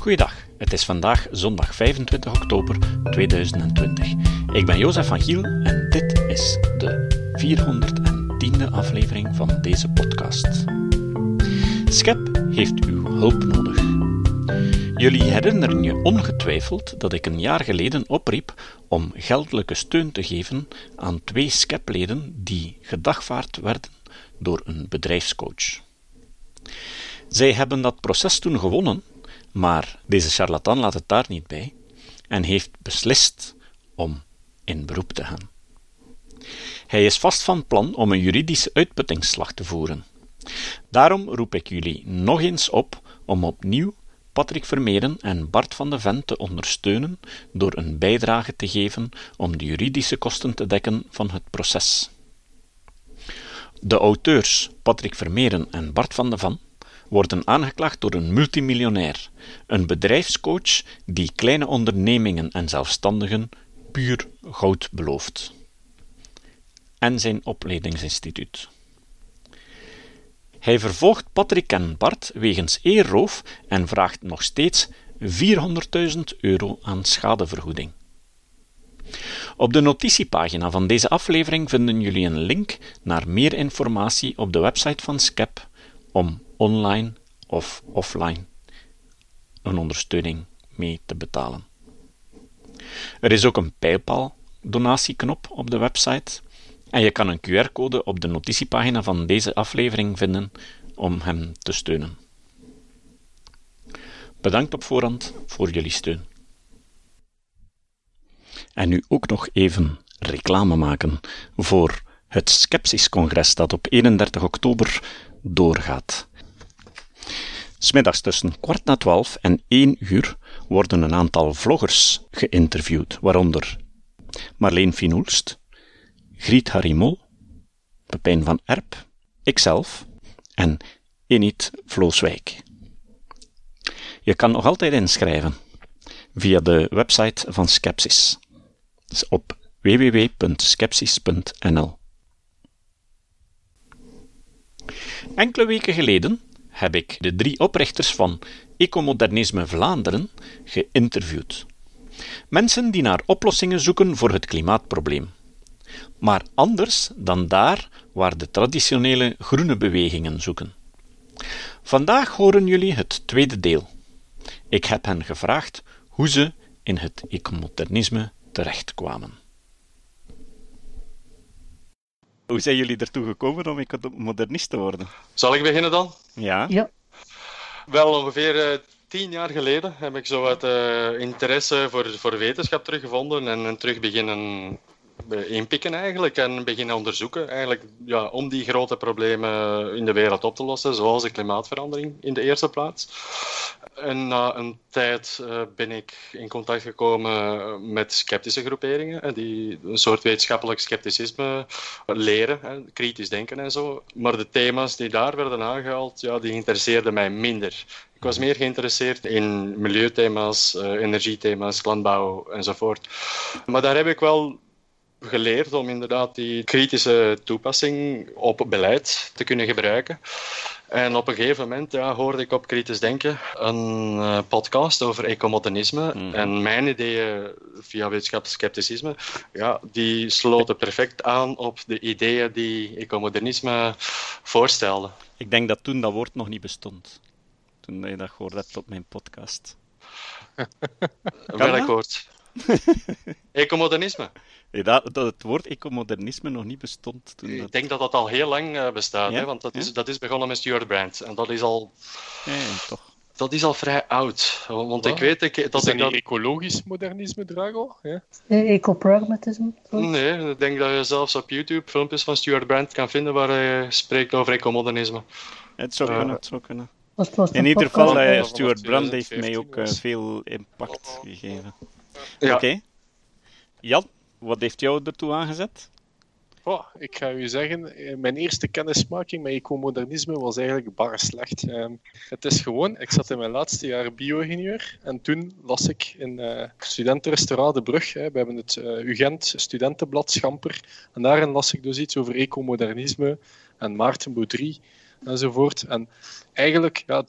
Goeiedag, het is vandaag zondag 25 oktober 2020. Ik ben Jozef van Giel en dit is de 410e aflevering van deze podcast. Skep heeft uw hulp nodig. Jullie herinneren je ongetwijfeld dat ik een jaar geleden opriep om geldelijke steun te geven aan twee SCEP-leden die gedagvaard werden door een bedrijfscoach. Zij hebben dat proces toen gewonnen, maar deze charlatan laat het daar niet bij en heeft beslist om in beroep te gaan. Hij is vast van plan om een juridische uitputtingsslag te voeren. Daarom roep ik jullie nog eens op om opnieuw Patrick Vermeeren en Bart van de Ven te ondersteunen door een bijdrage te geven om de juridische kosten te dekken van het proces. De auteurs Patrick Vermeeren en Bart van de Van worden aangeklaagd door een multimiljonair, een bedrijfscoach die kleine ondernemingen en zelfstandigen puur goud belooft, en zijn opleidingsinstituut. Hij vervolgt Patrick en Bart wegens eerroof en vraagt nog steeds 400.000 euro aan schadevergoeding. Op de notitiepagina van deze aflevering vinden jullie een link naar meer informatie op de website van SCEP om online of offline een ondersteuning mee te betalen. Er is ook een PayPal-donatieknop op de website en je kan een QR-code op de notitiepagina van deze aflevering vinden om hem te steunen. Bedankt op voorhand voor jullie steun. En nu ook nog even reclame maken voor het Skepsis-congres dat op 31 oktober doorgaat. Smiddags tussen kwart na twaalf en één uur worden een aantal vloggers geïnterviewd, waaronder Marleen Finoelst, Griet Harimol, Pepijn van Erp, ikzelf en Enid Vlooswijk. Je kan nog altijd inschrijven via de website van Skepsis dus op www.skepsis.nl. Enkele weken geleden heb ik de drie oprichters van Ecomodernisme Vlaanderen geïnterviewd. Mensen die naar oplossingen zoeken voor het klimaatprobleem. Maar anders dan daar waar de traditionele groene bewegingen zoeken. Vandaag horen jullie het tweede deel. Ik heb hen gevraagd hoe ze in het ecomodernisme terechtkwamen. Hoe zijn jullie ertoe gekomen om modernist te worden? Zal ik beginnen dan? Ja. ja. Wel, ongeveer uh, tien jaar geleden heb ik zo wat uh, interesse voor, voor wetenschap teruggevonden en, en terug beginnen inpikken eigenlijk en beginnen onderzoeken eigenlijk, ja, om die grote problemen in de wereld op te lossen, zoals de klimaatverandering in de eerste plaats. En na een tijd uh, ben ik in contact gekomen met sceptische groeperingen, die een soort wetenschappelijk scepticisme leren, kritisch denken en zo. Maar de thema's die daar werden aangehaald, ja, die interesseerden mij minder. Ik was meer geïnteresseerd in milieuthema's, uh, energiethema's, landbouw enzovoort. Maar daar heb ik wel geleerd om inderdaad die kritische toepassing op beleid te kunnen gebruiken. En op een gegeven moment ja, hoorde ik op Kritisch Denken een uh, podcast over ecomodernisme. Mm. En mijn ideeën via wetenschappelijk scepticisme, ja, die sloten perfect aan op de ideeën die ecomodernisme voorstelde. Ik denk dat toen dat woord nog niet bestond. Toen je dat gehoord hebt op mijn podcast. Welk woord? ecomodernisme. Dat, dat het woord ecomodernisme nog niet bestond. Toen Ik denk dat dat al heel lang uh, bestaat, hè, want dat, is, dat is begonnen met Stuart Brand. En dat is al. Ja, toch. Dat is al vrij oud. Want ik weet ik, dat is ik dat... ecologisch modernisme, Drago? Ja? Eco-pragmatisme? Nee, ik denk dat je zelfs op YouTube filmpjes van Stuart Brand kan vinden waar hij spreekt over ecomodernisme. Het zou kunnen, het zou kunnen. Was, was In ieder geval, uh, Stuart Brand heeft mij ook uh, veel impact gegeven. Ja. Oké. Okay. Jan? Wat heeft jou ertoe aangezet? Oh, ik ga u zeggen, mijn eerste kennismaking met ecomodernisme was eigenlijk bar slecht. Um, het is gewoon, ik zat in mijn laatste jaar bio-ingenieur en toen las ik in uh, studentenrestaurant De Brug, hè, we hebben het uh, UGent studentenblad Schamper, en daarin las ik dus iets over ecomodernisme en Maarten Baudry enzovoort. En eigenlijk, ja,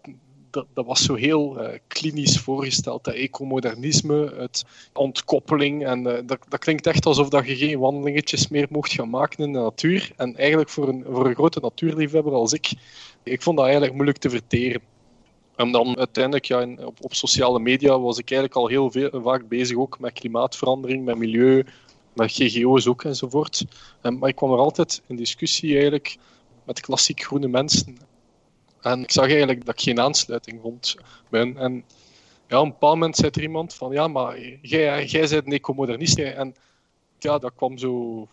dat, dat was zo heel uh, klinisch voorgesteld. Dat ecomodernisme, het ontkoppeling. En uh, dat, dat klinkt echt alsof dat je geen wandelingetjes meer mocht gaan maken in de natuur. En eigenlijk voor een, voor een grote natuurliefhebber als ik, ik vond dat eigenlijk moeilijk te verteren. En dan uiteindelijk, ja, op, op, sociale media was ik eigenlijk al heel veel, vaak bezig ook met klimaatverandering, met milieu, met GGO's ook enzovoort. En, maar ik kwam er altijd in discussie eigenlijk met klassiek groene mensen. En ik zag eigenlijk dat ik geen aansluiting vond bij hen. En ja, op een bepaald moment zei er iemand van, ja, maar jij, jij bent een ecomodernist. En ja, dat kwam zo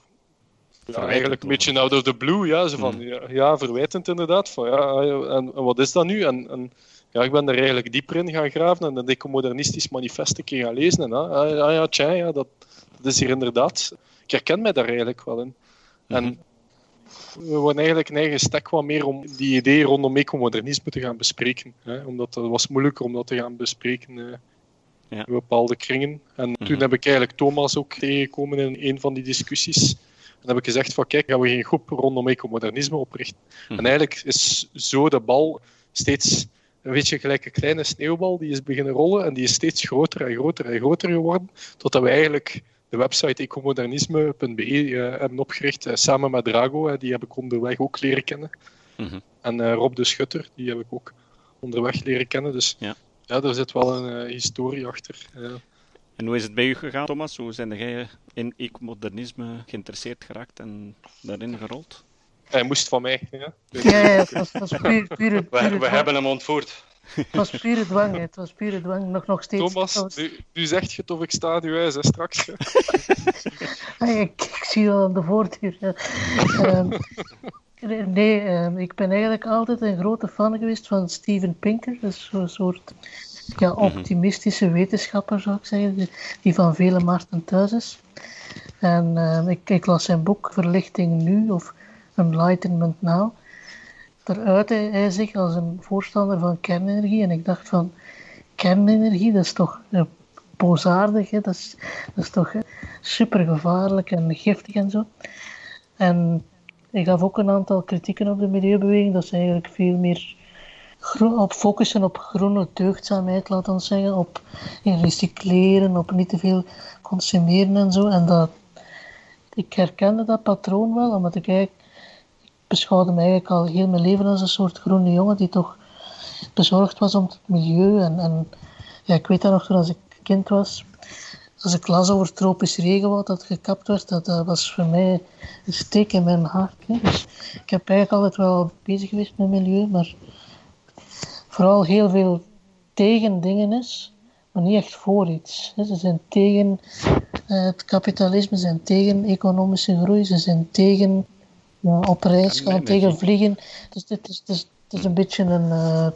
ja, eigenlijk een beetje out of the blue. Ja, zo van, hmm. ja, ja, verwijtend inderdaad. Van, ja, en, en, wat is dat nu? En, en ja, ik ben er eigenlijk dieper in gaan graven en een ecomodernistisch manifest een keer gaan lezen. En ah, ah ja, tja, ja, dat, dat is hier inderdaad... Ik herken mij daar eigenlijk wel in. En mhm. We waren eigenlijk een eigen stek wat meer om die idee rondom ecomodernisme te gaan bespreken. Hè, omdat het was moeilijker om dat te gaan bespreken ja. in bepaalde kringen. En toen mhm. heb ik eigenlijk Thomas ook tegengekomen in een van die discussies. En dan heb ik gezegd van kijk, gaan we geen groep rondom ecomodernisme oprichten. Mhm. En eigenlijk is zo de bal steeds een beetje gelijk een kleine sneeuwbal, die is beginnen rollen en die is steeds groter en groter en groter geworden, totdat we eigenlijk de website ecomodernisme.be uh, hebben opgericht, uh, samen met Drago, uh, die heb ik onderweg ook leren kennen. Mm En Rob de Schutter, die heb ik ook onderweg leren kennen. Dus ja, ja er zit wel een historie achter. En hoe is het bij u gegaan, Thomas? Hoe zijn jij in ecomodernisme geïnteresseerd geraakt en daarin gerold? Hij moest van mij. Ja, ja, ja puur, pure, we, we hebben hem ontvoerd. Het was pure dwang, het was pure dwang, nog, nog steeds. Thomas, nu, nu zegt je het of ik sta nu hè, straks. ik, ik, zie al aan de voordeur. um, nee, um, ik ben eigenlijk altijd een grote fan geweest van Steven Pinker. Dat is zo'n soort ja, mhm. optimistische wetenschapper, zou ik zeggen, die van vele markten thuis is. En um, ik, ik las zijn boek Verlichting Nu, of Enlightenment Now. Daar uitte hij zich als een voorstander van kernenergie. En ik dacht van, kernenergie, dat is toch uh, boosaardig, hè? Dat, is, dat is toch super gevaarlijk en giftig en zo. En ik gaf ook een aantal kritieken op de milieubeweging, dat ze eigenlijk veel meer op focussen op groene deugdzaamheid, laten we zeggen, op recycleren, op niet te veel consumeren en zo. En dat, ik herkende dat patroon wel, omdat ik eigenlijk beschouwde me eigenlijk al heel mijn leven als een soort groene jongen die toch bezorgd was om het milieu. En, en ja, ik weet dat nog toen als ik kind was, als ik las over tropisch regenwoud dat gekapt werd, dat, dat was voor mij een steek in mijn hart. Dus ik heb eigenlijk altijd wel bezig geweest met milieu, maar vooral heel veel tegen dingen is, maar niet echt voor iets. Ze zijn tegen eh, het kapitalisme, ze zijn tegen economische groei, ze zijn tegen ja, op reis gaan tegen vliegen. Dus dit is, dit is, een beetje een uh,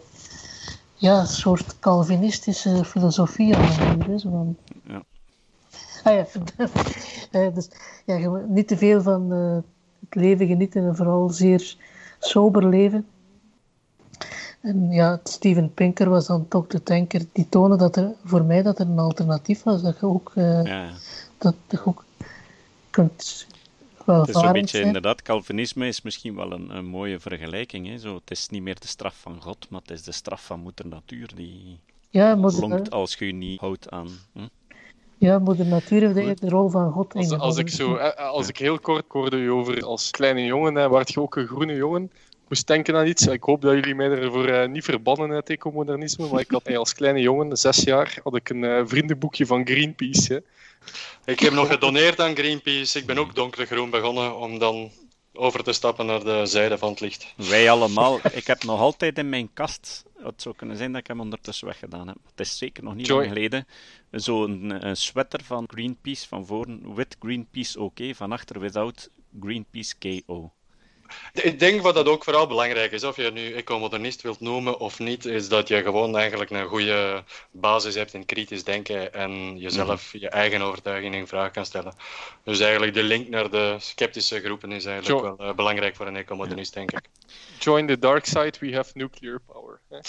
ja, soort Calvinistische filosofie aan de van. Ja. Ah ja, uh, dus, ja, niet te veel van uh, het leven genieten en vooral zeer sober leven. En ja, Steven Pinker was dan toch de tanker die toonde dat er voor mij dat er een alternatief was. Dat je ook, ja. dat je ook kunt het is een beetje, inderdaad, Calvinisme is misschien wel een, een mooie vergelijking. Hè? Zo, het is niet meer de straf van God, maar het is de straf van moeder natuur die ja, moeder, als je je niet houdt aan. Hm? Ja, moeder natuur heeft de, rol van God. Als, als ik, zo, als ik heel kort hoorde je over als kleine jongen, hè, werd je ook een groene jongen moest denken aan iets. Ik hoop dat jullie mij ervoor uh, niet verbannen uit ecomodernisme, maar ik had als kleine jongen, zes jaar, had ik een uh, vriendenboekje van Greenpeace. Hè. Ik heb nog gedoneerd aan Greenpeace. Ik ben ook donkergroen begonnen om dan over te stappen naar de zijde van het licht. Wij allemaal. Ik heb nog altijd in mijn kast. Het zou kunnen zijn dat ik hem ondertussen weggedaan heb. Het is zeker nog niet lang geleden. Zo'n een sweater van Greenpeace van voren. With Greenpeace OK. Van achter without Greenpeace KO. Ik denk wat dat ook vooral belangrijk is, of je nu ecomodernist wilt noemen of niet, is dat je gewoon eigenlijk een goede basis hebt in kritisch denken en jezelf mhm. je eigen overtuiging in vraag kan stellen. Dus eigenlijk de link naar de sceptische groepen is eigenlijk wel uh, belangrijk voor een ecomodernist, denk ik. Join the dark side, we have nuclear power.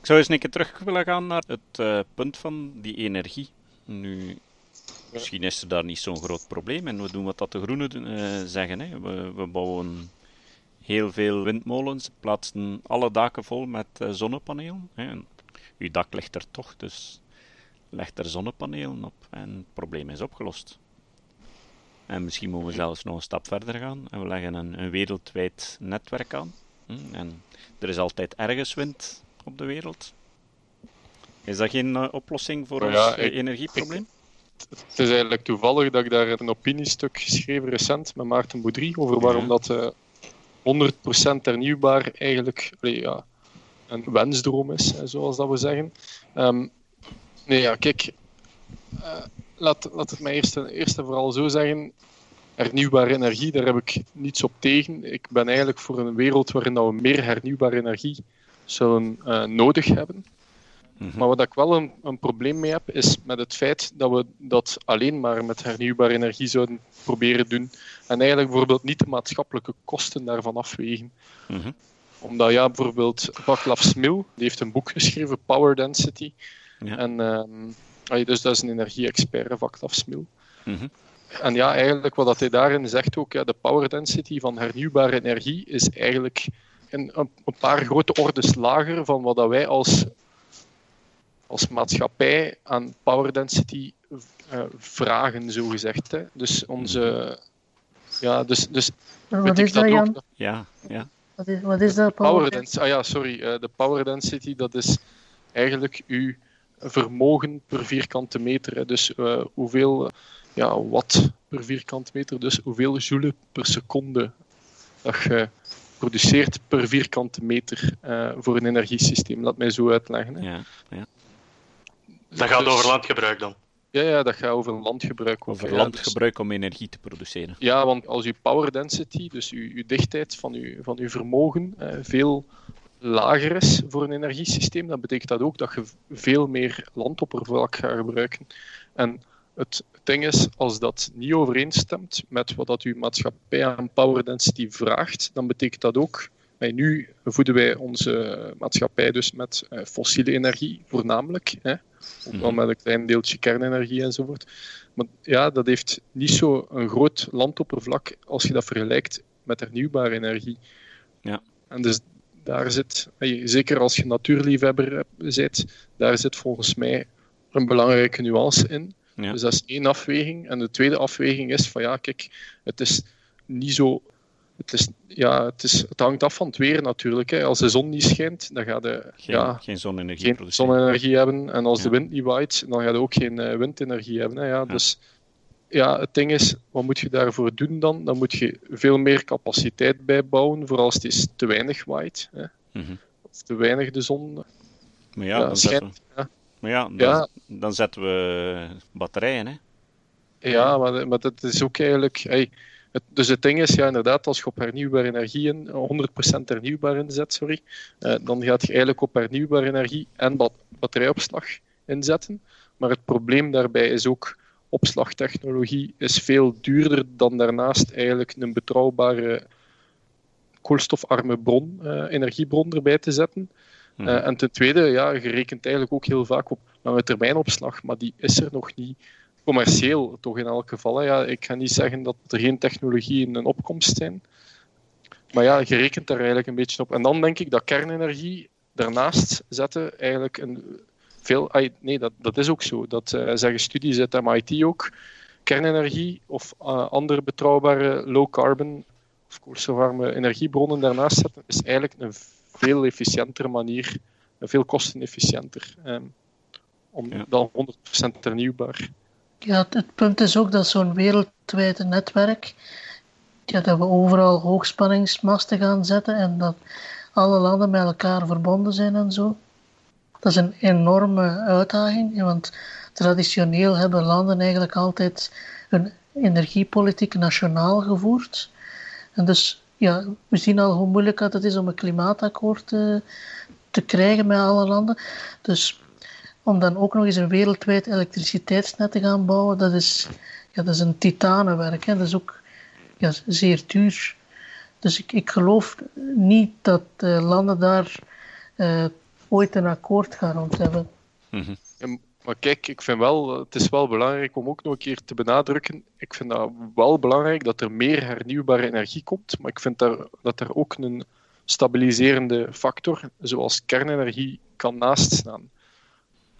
ik zou eens een keer terug willen gaan naar het uh, punt van die energie. Nu, Misschien is er daar niet zo'n groot probleem en we doen wat dat de groenen uh, zeggen. Hè. We, we, bouwen heel veel windmolens, plaatsten alle daken vol met uh, zonnepanelen. Hè. uw dak ligt er toch, dus leg er zonnepanelen op en het probleem is opgelost. En misschien mogen we zelfs nog een stap verder gaan en we leggen een, een wereldwijd netwerk aan. Hm, en er is altijd ergens wind op de wereld. Is dat geen uh, oplossing voor Nou ja, ons eh, ik- energieprobleem? Het is eigenlijk toevallig dat ik daar een opiniestuk geschreven recent met Maarten Boudry over waarom dat eh 100% hernieuwbaar eigenlijk allee, ja, een wensdroom is, zoals dat we zeggen. Ehm, nee, ja, kijk, eh, laat, laat het mij eerst, en- eerst en vooral zo zeggen. Hernieuwbare energie, daar heb ik niets op tegen. Ik ben eigenlijk voor een wereld waarin dat we meer hernieuwbare energie zullen eh, nodig hebben. Mhm. Maar wat ik wel een, een probleem mee heb, is met het feit dat we dat alleen maar met hernieuwbare energie zouden proberen doen. En eigenlijk bijvoorbeeld niet de maatschappelijke kosten daarvan afwegen. Mhm. Omdat ja, bijvoorbeeld Vaclav Smil, die heeft een boek geschreven, Power Density. Ja. En ehm, dus dat is een energie-expert, Vaclav Smil. Mhm. En ja, eigenlijk wat dat hij daarin zegt ook, ja, de power density van hernieuwbare energie is eigenlijk een, een, een paar grote ordes lager van wat dat wij als, als maatschappij aan power density eh, vragen, zogezegd. Hè. Dus onze... Ja, dus, dus Wat weet is ik dat. Jan? Ja, ja. Wat is, wat is dat, Paul? Power density, ah ja, sorry. eh, de power density, dat is eigenlijk uw vermogen per vierkante meter. Hè. Dus eh, hoeveel ja, watt per vierkante meter, dus hoeveel joule per seconde dat je produceert per vierkante meter eh, voor een energiesysteem. Laat mij zo uitleggen. Hè. ja, ja. Dat gaat Dus- over landgebruik dan. Ja, ja, dat gaat over landgebruik. Over. Ja, dus- landgebruik om energie te produceren. Ja, want als uw power density, dus uw, uw dichtheid van uw, van uw vermogen, eh, veel lager is voor een energiesysteem, dan betekent dat ook dat je veel meer landoppervlak gaat gebruiken. En het ding is, als dat niet overeenstemt met wat dat uw maatschappij aan power density vraagt, dan betekent dat ook. Eh, nu voeden wij onze maatschappij dus met eh, fossiele energie, voornamelijk. Hè? Ook wel Mhm. met een klein deeltje kernenergie enzovoort. Maar ja, dat heeft niet zo een groot landoppervlak als je dat vergelijkt met hernieuwbare energie. Ja. En dus daar zit, eh, zeker als je natuurliefhebber eh, bent, daar zit volgens mij een belangrijke nuance in. Ja. Dus dat is één afweging. En de tweede afweging is van ja, kijk, het is niet zo. Het, is, ja, het, is, het hangt af van het weer natuurlijk. Hè. Als de zon niet schijnt, dan ga je Geen, ja, geen zonne-energie geen produceren. zonne-energie hebben. En als Ja. de wind niet waait, dan ga je ook geen eh, windenergie hebben. Hè. Ja, Dus ja, het ding is, wat moet je daarvoor doen dan? Dan moet je veel meer capaciteit bijbouwen voor als het is te weinig waait. Hè. Mhm. Of te weinig de zon. Maar ja, dan schijnt- zetten we, ja. maar ja, dan, dan zetten we batterijen. Hè. Ja, maar, maar dat is ook eigenlijk. hey, het, dus het ding is, ja, inderdaad, als je op hernieuwbare energie in, 100% hernieuwbaar inzet, sorry, eh, dan gaat je eigenlijk op hernieuwbare energie en bat, batterijopslag inzetten. Maar het probleem daarbij is ook, opslagtechnologie is veel duurder dan daarnaast eigenlijk een betrouwbare koolstofarme bron, eh, energiebron erbij te zetten. Mhm. Eh, en ten tweede, ja, je rekent eigenlijk ook heel vaak op lange termijn opslag, maar die is er nog niet commercieel, toch in elk geval. Hè. Ja, ik ga niet zeggen dat er geen technologieën in opkomst zijn, maar ja, je rekent daar eigenlijk een beetje op. En dan denk ik dat kernenergie daarnaast zetten eigenlijk een veel... Nee, dat, dat is ook zo. Dat eh, zeggen studies uit MIT ook. Kernenergie of eh, andere betrouwbare low-carbon of koolstofarme energiebronnen daarnaast zetten, is eigenlijk een veel efficiëntere manier, een veel kostenefficiënter, ehm, om Ja. dan 100% hernieuwbaar. Ja, het, punt is ook dat zo'n wereldwijde netwerk, ja, dat we overal hoogspanningsmasten gaan zetten en dat alle landen met elkaar verbonden zijn en zo. Dat is een enorme uitdaging, want traditioneel hebben landen eigenlijk altijd hun energiepolitiek nationaal gevoerd. En dus, ja, we zien al hoe moeilijk het is om een klimaatakkoord te, te krijgen met alle landen. Dus om dan ook nog eens een wereldwijd elektriciteitsnet te gaan bouwen, dat is, ja, dat is een titanenwerk. Hè. Dat is ook ja, zeer duur. Dus ik, ik geloof niet dat eh, landen daar eh, ooit een akkoord gaan rond hebben. Mhm. En- Maar kijk, ik vind wel, het is wel belangrijk om ook nog een keer te benadrukken. Ik vind dat wel belangrijk dat er meer hernieuwbare energie komt. Maar ik vind daar, dat er ook een stabiliserende factor, zoals kernenergie, kan naast staan.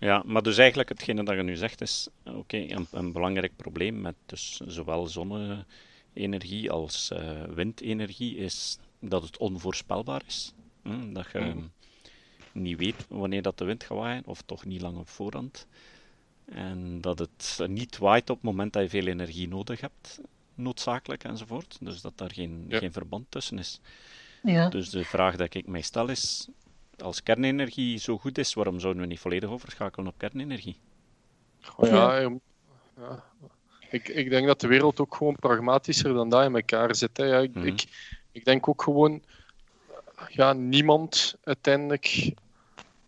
Ja, maar dus eigenlijk hetgene dat je nu zegt is oké, een, een, belangrijk probleem met dus zowel zonne-energie als uh, windenergie is dat het onvoorspelbaar is. Hm? Dat je mhm. niet weet wanneer dat de wind gaat waaien, of toch niet lang op voorhand. En dat het niet waait op het moment dat je veel energie nodig hebt, noodzakelijk enzovoort. Dus dat daar geen, geen verband tussen is. Ja. Dus de vraag dat ik mij stel is: als kernenergie zo goed is, waarom zouden we niet volledig overschakelen op kernenergie? ja, ja. Ik, ik denk dat de wereld ook gewoon pragmatischer dan dat in elkaar zit. Hè. Ja, ik, mhm. ik, ik denk ook gewoon, ja, niemand uiteindelijk.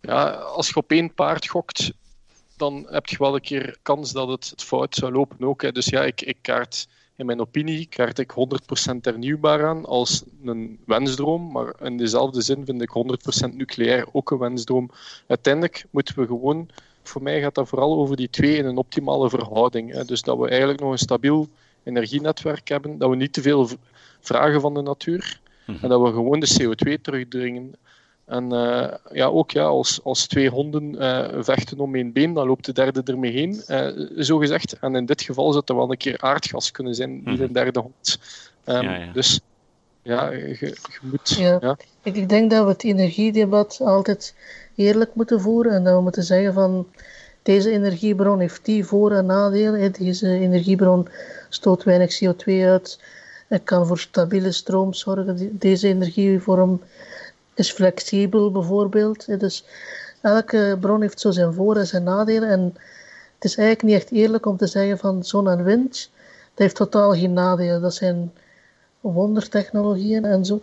Ja, als je op één paard gokt, dan heb je wel een keer kans dat het, het fout zou lopen ook. Hè. Dus ja, ik, ik kaart in mijn opinie kaart ik 100% hernieuwbaar aan als een wensdroom, maar in dezelfde zin vind ik 100% nucleair ook een wensdroom. Uiteindelijk moeten we gewoon, voor mij gaat dat vooral over die twee in een optimale verhouding. Hè. Dus dat we eigenlijk nog een stabiel energienetwerk hebben, dat we niet te veel vragen van de natuur en dat we gewoon de CO2 terugdringen. En uh, ja, ook ja, als, als twee honden uh, vechten om één been, dan loopt de derde ermee heen, uh, zo gezegd. En in dit geval zou het wel een keer aardgas kunnen zijn, niet een derde hond. Um, ja, ja. Dus ja, je, je moet... Ja. ja. Ik, ik denk dat we het energiedebat altijd eerlijk moeten voeren en dat we moeten zeggen van deze energiebron heeft die voor- en nadelen. Deze energiebron stoot weinig CO2 uit het kan voor stabiele stroom zorgen. Deze energievorm is flexibel bijvoorbeeld. Dus elke bron heeft zo zijn voor- en zijn nadelen. En het is eigenlijk niet echt eerlijk om te zeggen van zon en wind, dat heeft totaal geen nadelen. Dat zijn wondertechnologieën en zo.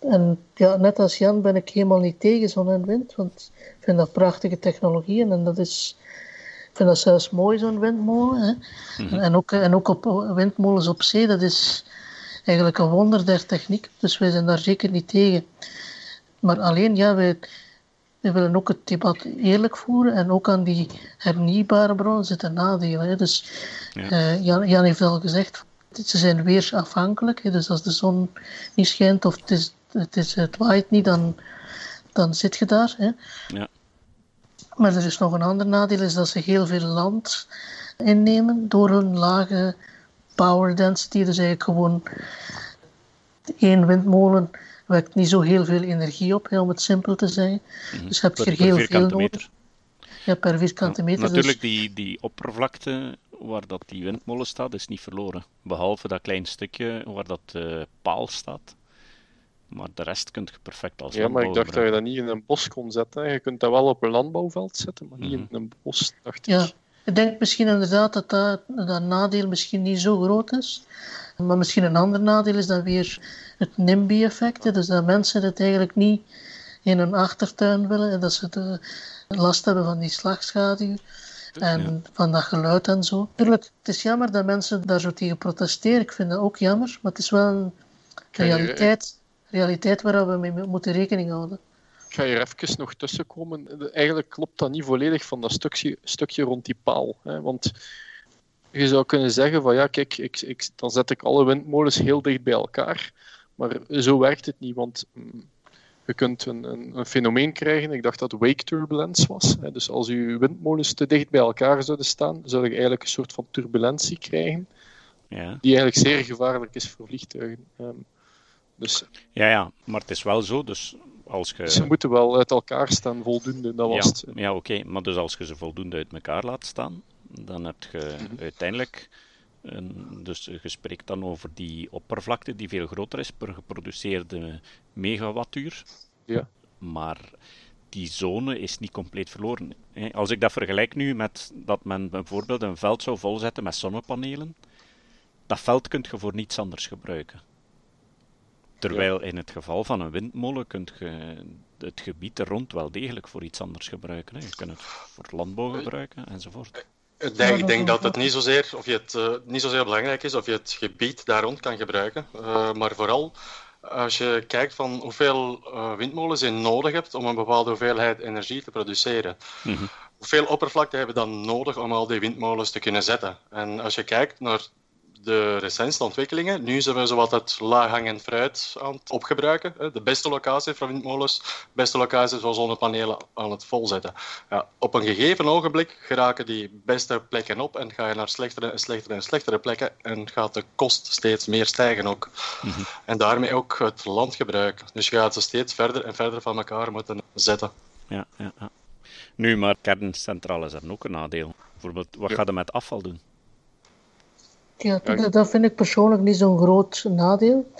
En ja, net als Jan ben ik helemaal niet tegen zon en wind, want ik vind dat prachtige technologieën en dat is, ik vind dat zelfs mooi, zo'n windmolen. Hè. Mhm. en, ook, en ook op windmolens op zee, dat is, eigenlijk een wonder der techniek. Dus wij zijn daar zeker niet tegen. Maar alleen, ja, wij, wij willen ook het debat eerlijk voeren en ook aan die hernieuwbare bronnen zitten nadelen. Hè. Dus ja. uh, Jan, Jan, heeft al gezegd, ze zijn weersafhankelijk. Hè. Dus als de zon niet schijnt of het, is, het, is, het waait niet, dan, dan zit je daar. Hè. Ja. Maar er is nog een ander nadeel, is dat ze heel veel land innemen door hun lage power density. Dus eigenlijk gewoon één windmolen wekt niet zo heel veel energie op, om het simpel te zeggen. Mhm. Dus heb je er heel veel nodig. Ja, per vierkante meter. Ja, natuurlijk, dus... die, die oppervlakte waar dat die windmolen staat, is niet verloren. Behalve dat klein stukje waar dat uh, paal staat. Maar de rest kun je perfect als Ja, maar ik dacht dat je dat niet in een bos kon zetten. Je kunt dat wel op een landbouwveld zetten, maar niet in mhm. een bos, dacht ik. Ja, ik denk misschien inderdaad dat dat, dat nadeel misschien niet zo groot is. Maar misschien een ander nadeel is dan weer het NIMBY-effect. Dus dat mensen het eigenlijk niet in hun achtertuin willen. En dat ze last hebben van die slagschaduw. En van dat geluid en zo. Tuurlijk, het is jammer dat mensen daar zo tegen protesteren. Ik vind dat ook jammer. Maar het is wel een realiteit, realiteit waar we mee moeten rekening houden ga hier even nog tussenkomen. Eigenlijk klopt dat niet volledig van dat stukje, stukje rond die paal. Hè? Want je zou kunnen zeggen van ja, kijk, ik, ik, dan zet ik alle windmolens heel dicht bij elkaar. Maar zo werkt het niet, want mm, je kunt een, een, een, fenomeen krijgen. Ik dacht dat wake turbulence was. Hè? Dus als je windmolens te dicht bij elkaar zouden staan, zou je eigenlijk een soort van turbulentie krijgen. Ja. Die eigenlijk zeer gevaarlijk is voor vliegtuigen. Um, dus... Ja, ja, maar het is wel zo. Dus als je... Ze moeten wel uit elkaar staan, voldoende. Dat was ja, het. ja oké. Maar dus als je ze voldoende uit elkaar laat staan, dan heb je mhm. uiteindelijk... Een, dus je spreekt dan over die oppervlakte die veel groter is per geproduceerde megawattuur. Ja. Maar die zone is niet compleet verloren. Als ik dat vergelijk nu met dat men bijvoorbeeld een veld zou volzetten met zonnepanelen, dat veld kun je voor niets anders gebruiken. Terwijl in het geval van een windmolen kun je het gebied er rond wel degelijk voor iets anders gebruiken. Je kunt het voor landbouw gebruiken enzovoort. Ik denk, ik denk dat het niet zozeer, of je het, uh, niet zozeer belangrijk is of je het gebied daar rond kan gebruiken, uh, maar vooral als je kijkt van hoeveel uh, windmolens je nodig hebt om een bepaalde hoeveelheid energie te produceren. Mm hoeveel oppervlakte hebben we dan nodig om al die windmolens te kunnen zetten? En als je kijkt naar de recentste ontwikkelingen, nu zijn we zowat het laaghangend fruit aan het opgebruiken. De beste locatie voor windmolens, beste locatie voor zonnepanelen aan het volzetten. Ja, op een gegeven ogenblik geraken die beste plekken op en ga je naar slechtere en slechtere en slechtere plekken en gaat de kost steeds meer stijgen ook. Mhm. En daarmee ook het landgebruik. Dus je gaat ze steeds verder en verder van elkaar moeten zetten. Ja, ja, ja. Nu, maar kerncentrales hebben ook een nadeel. Bijvoorbeeld, wat ja. gaat er met afval doen? Ja, dat vind ik persoonlijk niet zo'n groot nadeel,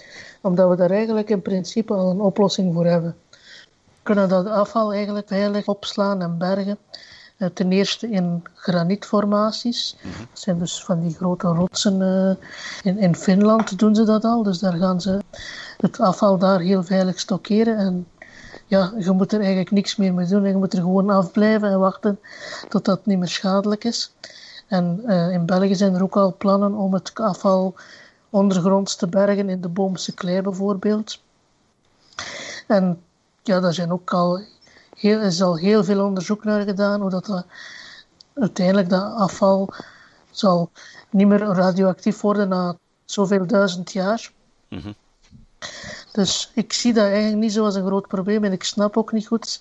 omdat we daar eigenlijk in principe al een oplossing voor hebben. We kunnen dat afval eigenlijk veilig opslaan en bergen. Eh, ten eerste in granietformaties. Mhm. Dat zijn dus van die grote rotsen. Eh, in, in Finland doen ze dat al, dus daar gaan ze het afval daar heel veilig stockeren. En ja, je moet er eigenlijk niks meer mee doen. Je moet er gewoon afblijven en wachten tot dat niet meer schadelijk is. En uh, in België zijn er ook al plannen om het afval ondergronds te bergen in de Boomse klei bijvoorbeeld. En ja, daar zijn ook al heel, is al heel veel onderzoek naar gedaan, hoe dat, uiteindelijk dat afval zal niet meer radioactief worden na zoveel duizend jaar. Mm Dus ik zie dat eigenlijk niet zo als een groot probleem en ik snap ook niet goed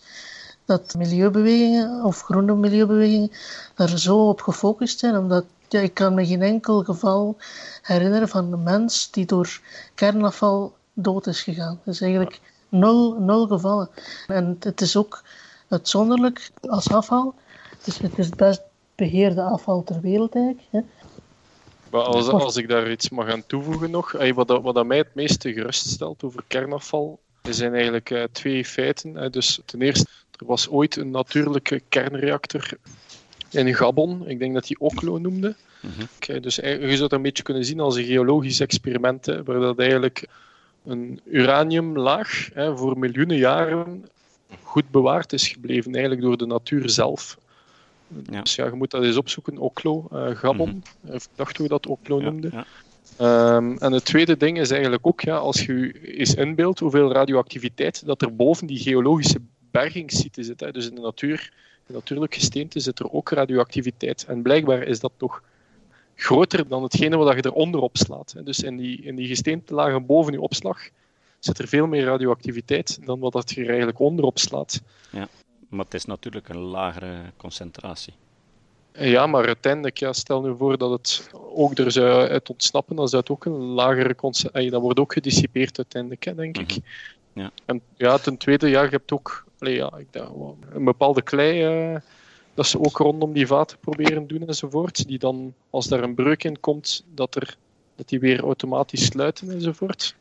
dat milieubewegingen of groene milieubewegingen daar zo op gefocust zijn, omdat ja, ik kan me geen enkel geval herinneren van een mens die door kernafval dood is gegaan. Dus eigenlijk nul, nul gevallen. En het is ook uitzonderlijk als afval. Dus het is het best beheerde afval ter wereld eigenlijk. Hè. Maar als, als ik daar iets mag aan toevoegen nog, wat, wat dat mij het meeste geruststelt over kernafval, er zijn eigenlijk uh, twee feiten. Dus ten eerste, er was ooit een natuurlijke kernreactor in Gabon. Ik denk dat die Oklo noemde. Mm dus je zou het een beetje kunnen zien als een geologisch experiment, hè, waar dat eigenlijk een uraniumlaag hè, voor miljoenen jaren goed bewaard is gebleven, eigenlijk door de natuur zelf. Ja. Dus ja, je moet dat eens opzoeken, Oklo, uh, Gabon. Mm -hmm. Ik dacht hoe je dat Oklo noemde. Ja, Um, en het tweede ding is eigenlijk ook, ja, als je eens inbeeldt hoeveel radioactiviteit dat er boven die geologische bergingssite zit. Hè. Dus in de natuur, in natuurlijk gesteente, zit er ook radioactiviteit. En blijkbaar is dat nog groter dan hetgene wat je eronder opslaat. Hè. Dus in die, in die gesteentelagen boven je opslag zit er veel meer radioactiviteit dan wat dat je er eigenlijk onder opslaat. Ja, maar het is natuurlijk een lagere concentratie. Ja, maar uiteindelijk, ja, stel nu voor dat het ook er zou uit ontsnappen, dan zou het ook een lagere concentratie... Dat wordt ook gedissipeerd uiteindelijk, hè, denk ik. Mhm. Ja. En ja, ten tweede, ja, je hebt ook allee, ja, ik denk, een bepaalde klei uh, dat ze ook rondom die vaten proberen doen enzovoort. Die dan, als daar een breuk in komt, dat, er, dat die weer automatisch sluiten enzovoort.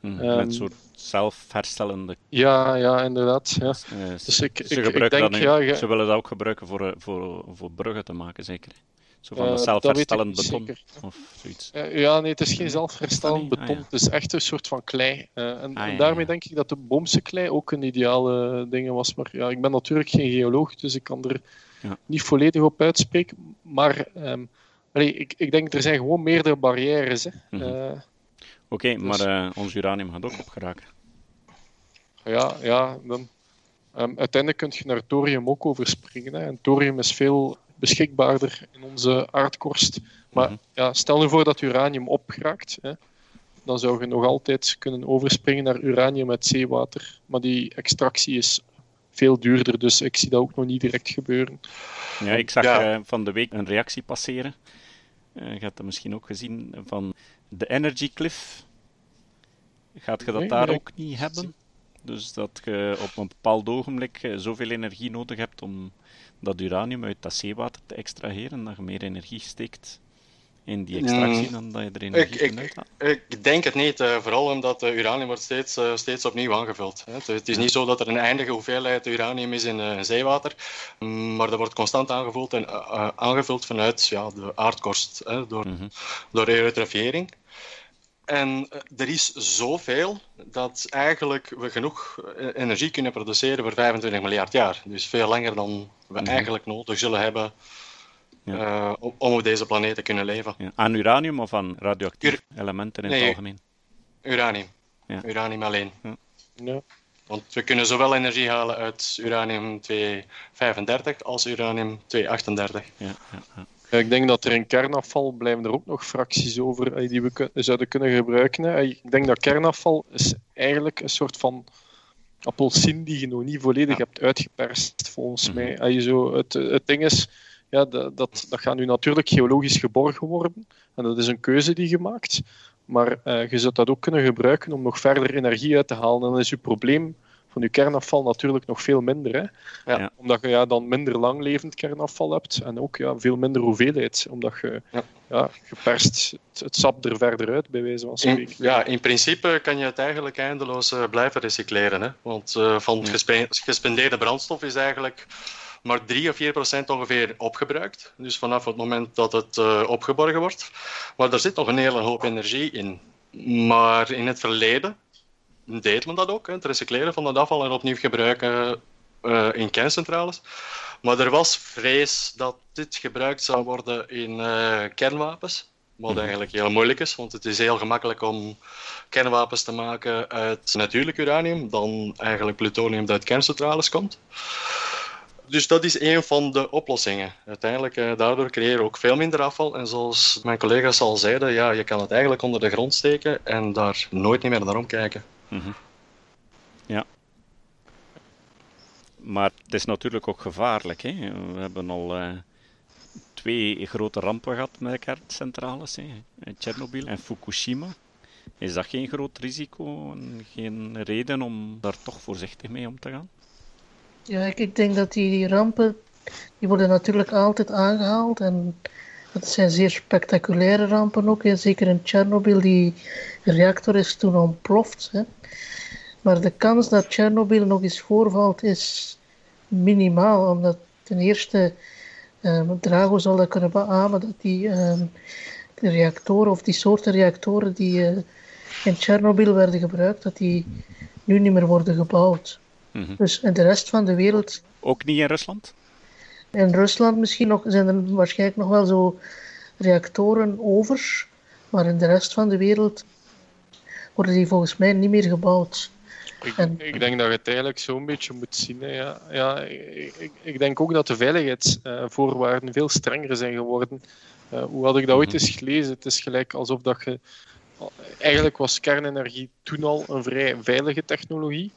Mm, met een soort zelfherstellende. Ja, ja, inderdaad. Ja. Dus ik, ze, ik, ik denk, ja, ze willen dat ook gebruiken voor, voor, voor bruggen te maken, zeker. Zo van uh, zelfherstellend beton of zoiets. Uh, ja, nee, het is geen zelfherstellend beton. Ah, ja. Het is echt een soort van klei. Uh, en, ah, en, daarmee ja, denk ik dat de boomse klei ook een ideale ding was. Maar ja, ik ben natuurlijk geen geoloog, dus ik kan er niet volledig op uitspreken. Maar um, allee, ik, ik denk, er zijn gewoon meerdere barrières. Hè. Mm -hmm. Oké, okay, dus... maar ons uranium gaat ook opgeraken. Ja, ja dan, um, uiteindelijk kun je naar thorium ook overspringen. Hè. En thorium is veel beschikbaarder in onze aardkorst. Maar mhm. ja, stel nu voor dat uranium opgeraakt. Hè, dan zou je nog altijd kunnen overspringen naar uranium uit zeewater. Maar die extractie is veel duurder, dus ik zie dat ook nog niet direct gebeuren. Ja, ik zag ja. Uh, van de week een reactie passeren. Uh, je hebt dat misschien ook gezien van de Energy Cliff. Gaat je dat nee, daar ook niet hebben? Dus dat je op een bepaald ogenblik eh, zoveel energie nodig hebt om dat uranium uit dat zeewater te extraheren, dat je meer energie steekt in die extractie dan dat je er energie ik, ik, ik denk het niet, uh, vooral omdat uh, uranium wordt steeds, uh, steeds opnieuw aangevuld. Hè. Het, het, is niet zo dat er een eindige hoeveelheid uranium is in zeewater, maar dat wordt constant aangevuld, en, aangevuld vanuit ja, de aardkorst, hè, door, mm -hmm. door eutrofiëring. En er is zoveel dat eigenlijk we genoeg energie kunnen produceren voor 25 miljard jaar. Dus veel langer dan we mm-hmm. eigenlijk nodig zullen hebben ja. uh, om, op deze planeet te kunnen leven. Ja. Aan uranium of aan radioactieve Ur elementen in nee, het algemeen? Uranium. Uranium alleen. Ja. Want we kunnen zowel energie halen uit uranium-235 als uranium-238. Ja, ja, ja. Ja, ik denk dat er in kernafval blijven er ook nog fracties over eh, die we zouden kunnen gebruiken. Eh, Ik denk dat kernafval is eigenlijk een soort van appelsien die je nog niet volledig hebt uitgeperst, volgens Mhm. mij. Als je zo, het, het ding is, ja, dat, dat, dat gaat nu natuurlijk geologisch geborgen worden. En dat is een keuze die je maakt. Maar eh, je zou dat ook kunnen gebruiken om nog verder energie uit te halen. En dan is je probleem van je kernafval natuurlijk nog veel minder. Hè? Ja. Ja. Omdat je ja, dan minder langlevend kernafval hebt. En ook ja, veel minder hoeveelheid. Omdat je, Ja. ja. je perst het, het sap er verder uit, bij wijze van In, spreken. ja, in principe kan je het eigenlijk eindeloos eh, blijven recycleren. Hè? Want eh, van het gespe- gespendeerde brandstof is eigenlijk maar 3 of 4 procent ongeveer opgebruikt. Dus vanaf het moment dat het eh, opgeborgen wordt. Maar er zit nog een hele hoop energie in. Maar in het verleden deed men dat ook, hè? het recycleren van het afval en opnieuw gebruiken eh, in kerncentrales. Maar er was vrees dat dit gebruikt zou worden in eh, kernwapens. Wat Mhm. eigenlijk heel moeilijk is, want het is heel gemakkelijk om kernwapens te maken uit natuurlijk uranium, dan eigenlijk plutonium dat uit kerncentrales komt. Dus dat is een van de oplossingen. Uiteindelijk, eh, daardoor creëer je ook veel minder afval. En zoals mijn collega's al zeiden, ja, je kan het eigenlijk onder de grond steken en daar nooit meer naar omkijken. Mhm. Ja. Maar het is natuurlijk ook gevaarlijk. Hè? We hebben al eh, twee grote rampen gehad met kerncentrales. Hè? Tsjernobyl en Fukushima. Is dat geen groot risico en geen reden om daar toch voorzichtig mee om te gaan? Ja, ik, denk dat die rampen, die worden natuurlijk altijd aangehaald. En dat zijn zeer spectaculaire rampen ook. Hè. Zeker in Tsjernobyl, die reactor is toen ontploft. Hè. Maar de kans dat Tsjernobyl nog eens voorvalt is minimaal. Omdat ten eerste, eh, Drago zal dat kunnen beamen, dat die eh, de reactoren of die soorten reactoren die eh, in Tsjernobyl werden gebruikt, dat die nu niet meer worden gebouwd. Mhm. Dus in de rest van de wereld, Ook niet in Rusland? In Rusland misschien nog, zijn er waarschijnlijk nog wel zo reactoren over. Maar in de rest van de wereld worden die volgens mij niet meer gebouwd. Ik, En- ik denk dat je het eigenlijk zo'n beetje moet zien. Hè. Ja, ja, ik, ik- ik denk ook dat de veiligheidsvoorwaarden veel strenger zijn geworden. Eh, hoe had ik dat ooit Mhm. eens gelezen? Het is gelijk alsof dat je... Eigenlijk was kernenergie toen al een vrij veilige technologie.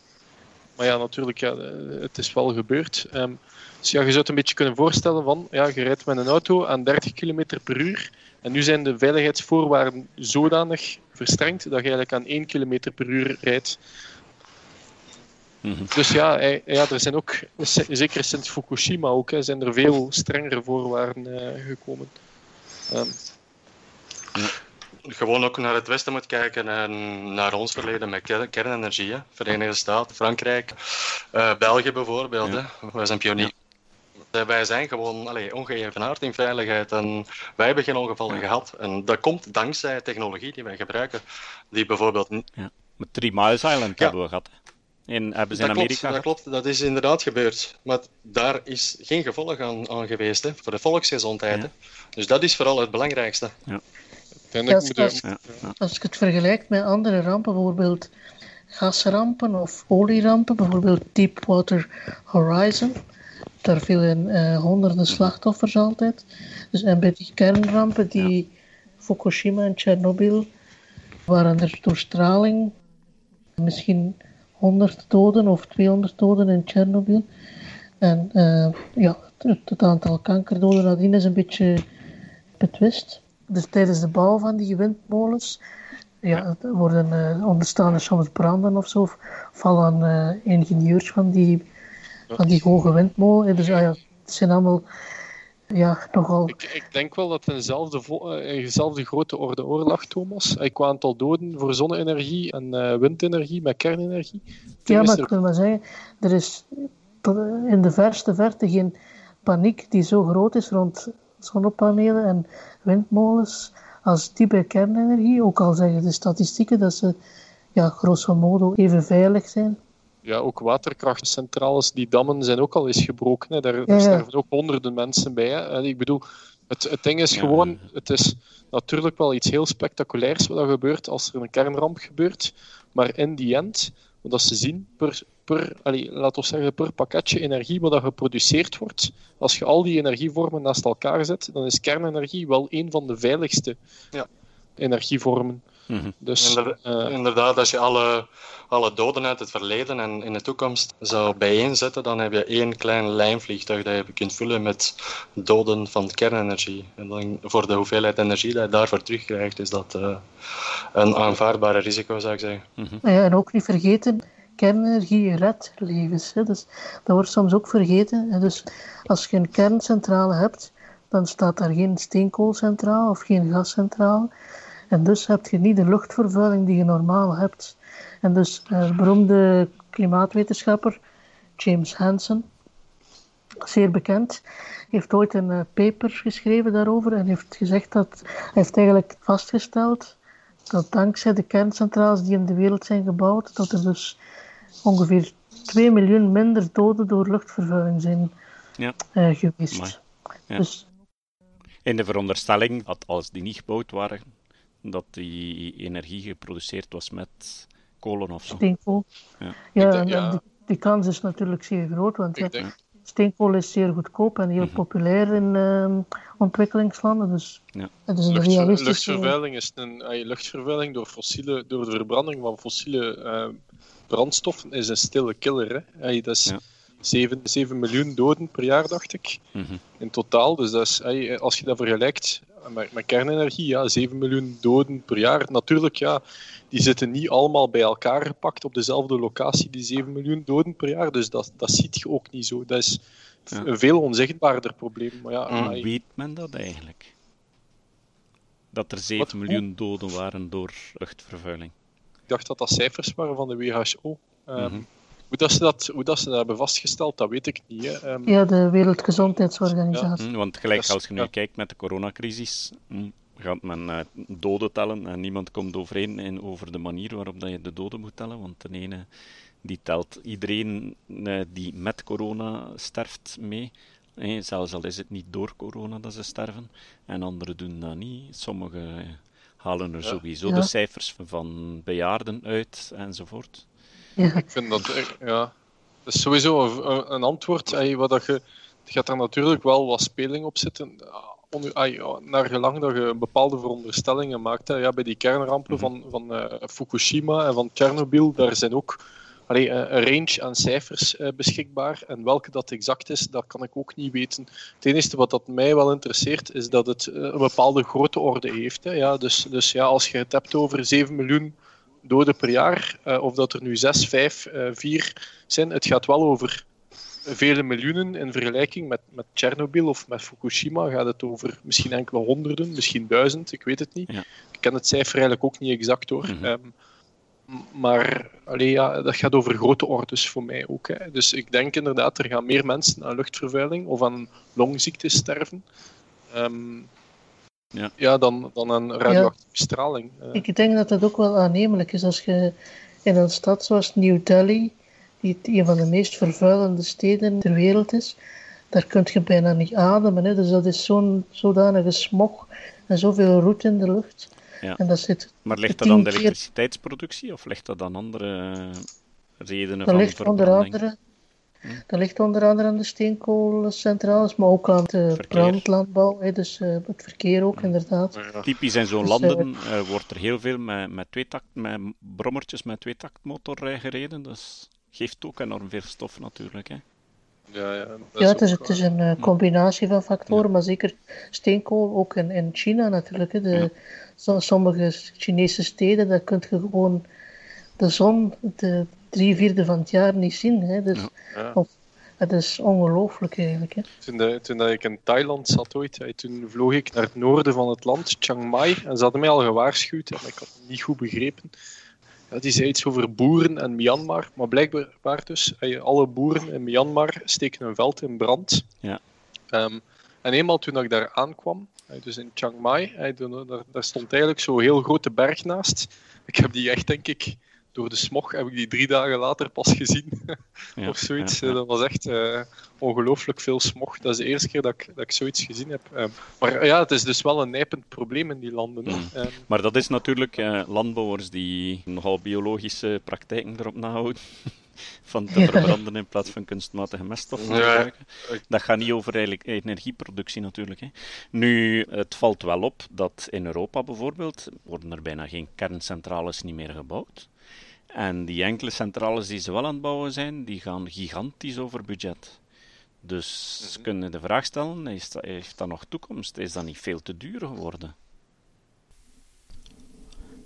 Maar ja, natuurlijk, ja, eh, het is wel gebeurd. Ehm, dus ja, je zou het een beetje kunnen voorstellen van, ja, je rijdt met een auto aan 30 km per uur. En nu zijn de veiligheidsvoorwaarden zodanig verstrengd dat je eigenlijk aan 1 km per uur rijdt. Mhm. Dus ja, ja, er zijn ook, zeker sinds Fukushima ook, hè, zijn er veel strengere voorwaarden eh, gekomen. Ehm, Gewoon ook naar het Westen moet kijken en naar ons verleden met ker- kernenergie. Hè. Verenigde Staten, Frankrijk, eh, België bijvoorbeeld. Ja. Hè. Wij zijn pionier. Eh, Wij zijn gewoon allee, ongeëvenaard in veiligheid en wij hebben geen ongevallen gehad. En dat komt dankzij technologie die wij gebruiken, die bijvoorbeeld niet Met Three Miles Island Ja. hebben we gehad. In, hebben ze in dat Amerika klopt, dat klopt, dat is inderdaad gebeurd. Maar daar is geen gevolg aan, aan geweest hè, voor de volksgezondheid. Ja. Hè. Dus dat is vooral het belangrijkste. Ja, als- je- Ja, ja. Als ik het vergelijk met andere rampen, bijvoorbeeld gasrampen of olierampen, bijvoorbeeld Deepwater Horizon, daar vielen eh, honderden slachtoffers altijd. Dus, en bij die kernrampen, die Fukushima en Tsjernobyl, waren er door straling misschien 100 doden of 200 doden in Tsjernobyl. En eh, ja, het, het aantal kankerdoden nadien is een beetje betwist. Dus tijdens de bouw van die windmolens ja, worden, eh, ontstaan er soms branden of zo. Vallen eh, ingenieurs van die, van die hoge windmolen. Dus ah ja, het zijn allemaal ja, nogal... Ik, ik denk wel dat het eenzelfde, eh, eenzelfde grote orde oorlog, Thomas. Ik qua aantal doden voor zonne-energie en windenergie met kernenergie. Ja, maar er- ik wil maar zeggen, er is in de verste verte geen paniek die zo groot is rond zonnepanelen en windmolens als bij kernenergie. Ook al zeggen de statistieken dat ze ja, grosso modo even veilig zijn. ja, ook waterkrachtcentrales, die dammen zijn ook al eens gebroken. Hè. Daar, daar Ja, ja. sterven ook honderden mensen bij. Hè. En ik bedoel, het, het ding is Ja. gewoon, het is natuurlijk wel iets heel spectaculairs wat er gebeurt als er een kernramp gebeurt. Maar in die end, wat ze zien per, per, allee, laten we zeggen, per pakketje energie wat er geproduceerd wordt, als je al die energievormen naast elkaar zet, dan is kernenergie wel een van de veiligste Ja. energievormen. Mhm. Dus, Inder- eh, Inderdaad, als je alle, alle doden uit het verleden en in de toekomst zou bijeenzetten, dan heb je één klein lijnvliegtuig dat je kunt vullen met doden van kernenergie. En dan voor de hoeveelheid energie dat je daarvoor terugkrijgt, is dat eh, een aanvaardbare risico, zou ik zeggen. Ja, en ook niet vergeten, kernenergie redt levens. Hè. Dus, dat wordt soms ook vergeten. En Dus als je een kerncentrale hebt, dan staat daar geen steenkoolcentrale of geen gascentrale. En dus heb je niet de luchtvervuiling die je normaal hebt. En dus eh, de beroemde klimaatwetenschapper James Hansen, zeer bekend, heeft ooit een eh, paper geschreven daarover en heeft gezegd dat hij heeft eigenlijk vastgesteld dat dankzij de kerncentrales die in de wereld zijn gebouwd, dat er dus ongeveer 2 miljoen minder doden door luchtvervuiling zijn Ja. eh, geweest. Ja. Dus In de veronderstelling dat als die niet gebouwd waren, dat die energie geproduceerd was met kolen of zo. steenkool. Ja. Ja, die, die kans is natuurlijk zeer groot, want ja, denk, steenkool is zeer goedkoop en heel Mhm. populair in ehm, ontwikkelingslanden. Dus Ja. het is een luchtver- realistische... luchtvervuiling is een luchtvervuiling door, fossiele, door de verbranding van fossiele brandstoffen is een stille killer. Hè? Dat is Ja. 7, 7 miljoen doden per jaar, dacht ik. Mhm. in totaal. Dus dat is, hey, als je dat vergelijkt met, met kernenergie, ja, 7 miljoen doden per jaar. Natuurlijk, ja, die zitten niet allemaal bij elkaar gepakt op dezelfde locatie, die 7 miljoen doden per jaar. Dus dat, dat ziet je ook niet zo. Dat is Ja. een veel onzichtbaarder probleem. Maar ja, Mm. hey, Weet men dat eigenlijk? Dat er 7 Wat? miljoen doden waren door luchtvervuiling. Ik dacht dat dat cijfers waren van de WHO. Ehm, Mhm. hoe, dat ze dat, hoe dat ze dat hebben vastgesteld, dat weet ik niet. Hè. Ehm, Ja, de Wereldgezondheidsorganisatie. Hm, Want gelijk als je nu ja. kijkt met de coronacrisis, hm, gaat men eh, doden tellen en niemand komt overeen in, over de manier waarop dat je de doden moet tellen. Want de ene die telt iedereen eh, die met corona sterft mee. Zelfs al is het niet door corona dat ze sterven. En anderen doen dat niet. Sommigen halen er Ja. sowieso Ja. de cijfers van bejaarden uit enzovoort. Ja. Ik vind dat, er- ja, dat is sowieso een, een antwoord. Wat dat je, je gaat daar natuurlijk wel wat speling op zitten. Ah, on- ey, ja, naar gelang dat je bepaalde veronderstellingen maakt. Hè. Ja, bij die kernrampen Mhm. van, van eh, Fukushima en van Tsjernobyl, daar zijn ook allee, een een range aan cijfers eh, beschikbaar. En welke dat exact is, dat kan ik ook niet weten. Het enige wat dat mij wel interesseert, is dat het eh, een bepaalde grootte orde heeft. Hè. Ja, dus, dus ja, als je het hebt over 7 miljoen doden per jaar, eh, of dat er nu 6, 5, eh 4 zijn, het gaat wel over vele miljoenen in vergelijking met, met Tsjernobyl of met Fukushima gaat het over misschien enkele honderden, misschien duizend, ik weet het niet. Ja. Ik ken het cijfer eigenlijk ook niet exact hoor. Mhm. Ehm, maar allee, ja, dat gaat over grote ordes voor mij ook. Hè. Dus ik denk inderdaad, er gaan meer mensen aan luchtvervuiling of aan longziektes sterven. Ehm, Ja. ja, dan, dan aan radioactieve straling. Ik denk dat dat ook wel aannemelijk is als je in een stad zoals New Delhi, die een van de meest vervuilende steden ter wereld is, daar kun je bijna niet ademen. Hè. Dus dat is zo'n zodanige smog en zoveel roet in de lucht. Ja. En dat zit, Maar ligt dat aan de elektriciteitsproductie of ligt dat aan andere redenen dat van ligt onder andere Hm. dat ligt onder andere aan de steenkoolcentrales, maar ook aan de Verkeer. brandlandbouw, hè, dus eh, het verkeer ook inderdaad. maar ja. Typisch in zo'n Dus, landen eh, wordt er heel veel met, met, tweetakt, met brommertjes met tweetaktmotor gereden. Dat geeft ook enorm veel stof natuurlijk. Hè. Ja, ja, Ja, het is, het is een eh, combinatie van factoren, maar zeker steenkool, ook in, in China natuurlijk. Hè. De, Ja. Zo- sommige Chinese steden, daar kun je gewoon de zon de drie vierde van het jaar niet zien. Hè. Dus, Ja. Ja. of- het is ongelooflijk eigenlijk. Hè. Toen, de- toen dat ik in Thailand zat ooit, hè, toen vloog ik naar het noorden van het land, Chiang Mai, en ze hadden mij al gewaarschuwd, en ik had het niet goed begrepen. Ja, die zei iets over boeren en Myanmar, maar blijkbaar dus, alle boeren in Myanmar steken hun veld in brand. Ja. Ehm, en eenmaal toen ik daar aankwam, dus in Chiang Mai, daar, daar stond eigenlijk zo'n heel grote berg naast. Ik heb die echt, denk ik, door de smog heb ik die drie dagen later pas gezien. Ja, of zoiets. ja, ja. Dat was echt eh, ongelooflijk veel smog. Dat is de eerste keer dat ik, dat ik zoiets gezien heb. Eh, maar ja, het is dus wel een nijpend probleem in die landen. Mm. Eh, Maar dat is natuurlijk eh, landbouwers die nogal biologische praktijken erop nahouden. van te verbranden in plaats van kunstmatige meststoffen te gebruiken. Dat gaat niet over eigenlijk energieproductie natuurlijk. Hè. Nu, het valt wel op dat in Europa bijvoorbeeld worden er bijna geen kerncentrales niet meer gebouwd. En die enkele centrales die ze wel aan het bouwen zijn, die gaan gigantisch over budget. Dus mm kunnen de vraag stellen, is dat, heeft dat nog toekomst? Is dat niet veel te duur geworden?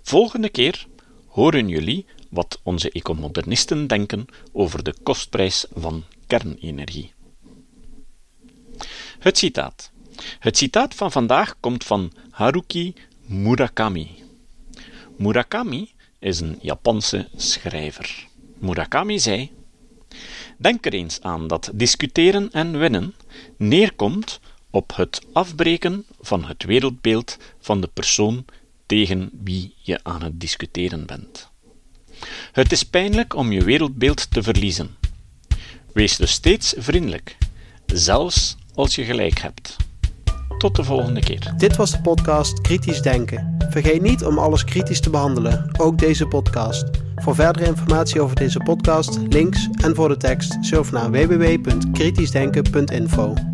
Volgende keer horen jullie wat onze ecomodernisten denken over de kostprijs van kernenergie. Het citaat. Het citaat van vandaag komt van Haruki Murakami. Murakami is een Japanse schrijver. Murakami zei: Denk er eens aan dat discussiëren en winnen neerkomt op het afbreken van het wereldbeeld van de persoon tegen wie je aan het discussiëren bent. Het is pijnlijk om je wereldbeeld te verliezen. Wees dus steeds vriendelijk, zelfs als je gelijk hebt. Tot de volgende keer. Dit was de podcast Kritisch Denken. Vergeet niet om alles kritisch te behandelen, ook deze podcast. Voor verdere informatie over deze podcast, links en voor de tekst, surf naar www.kritischdenken.info.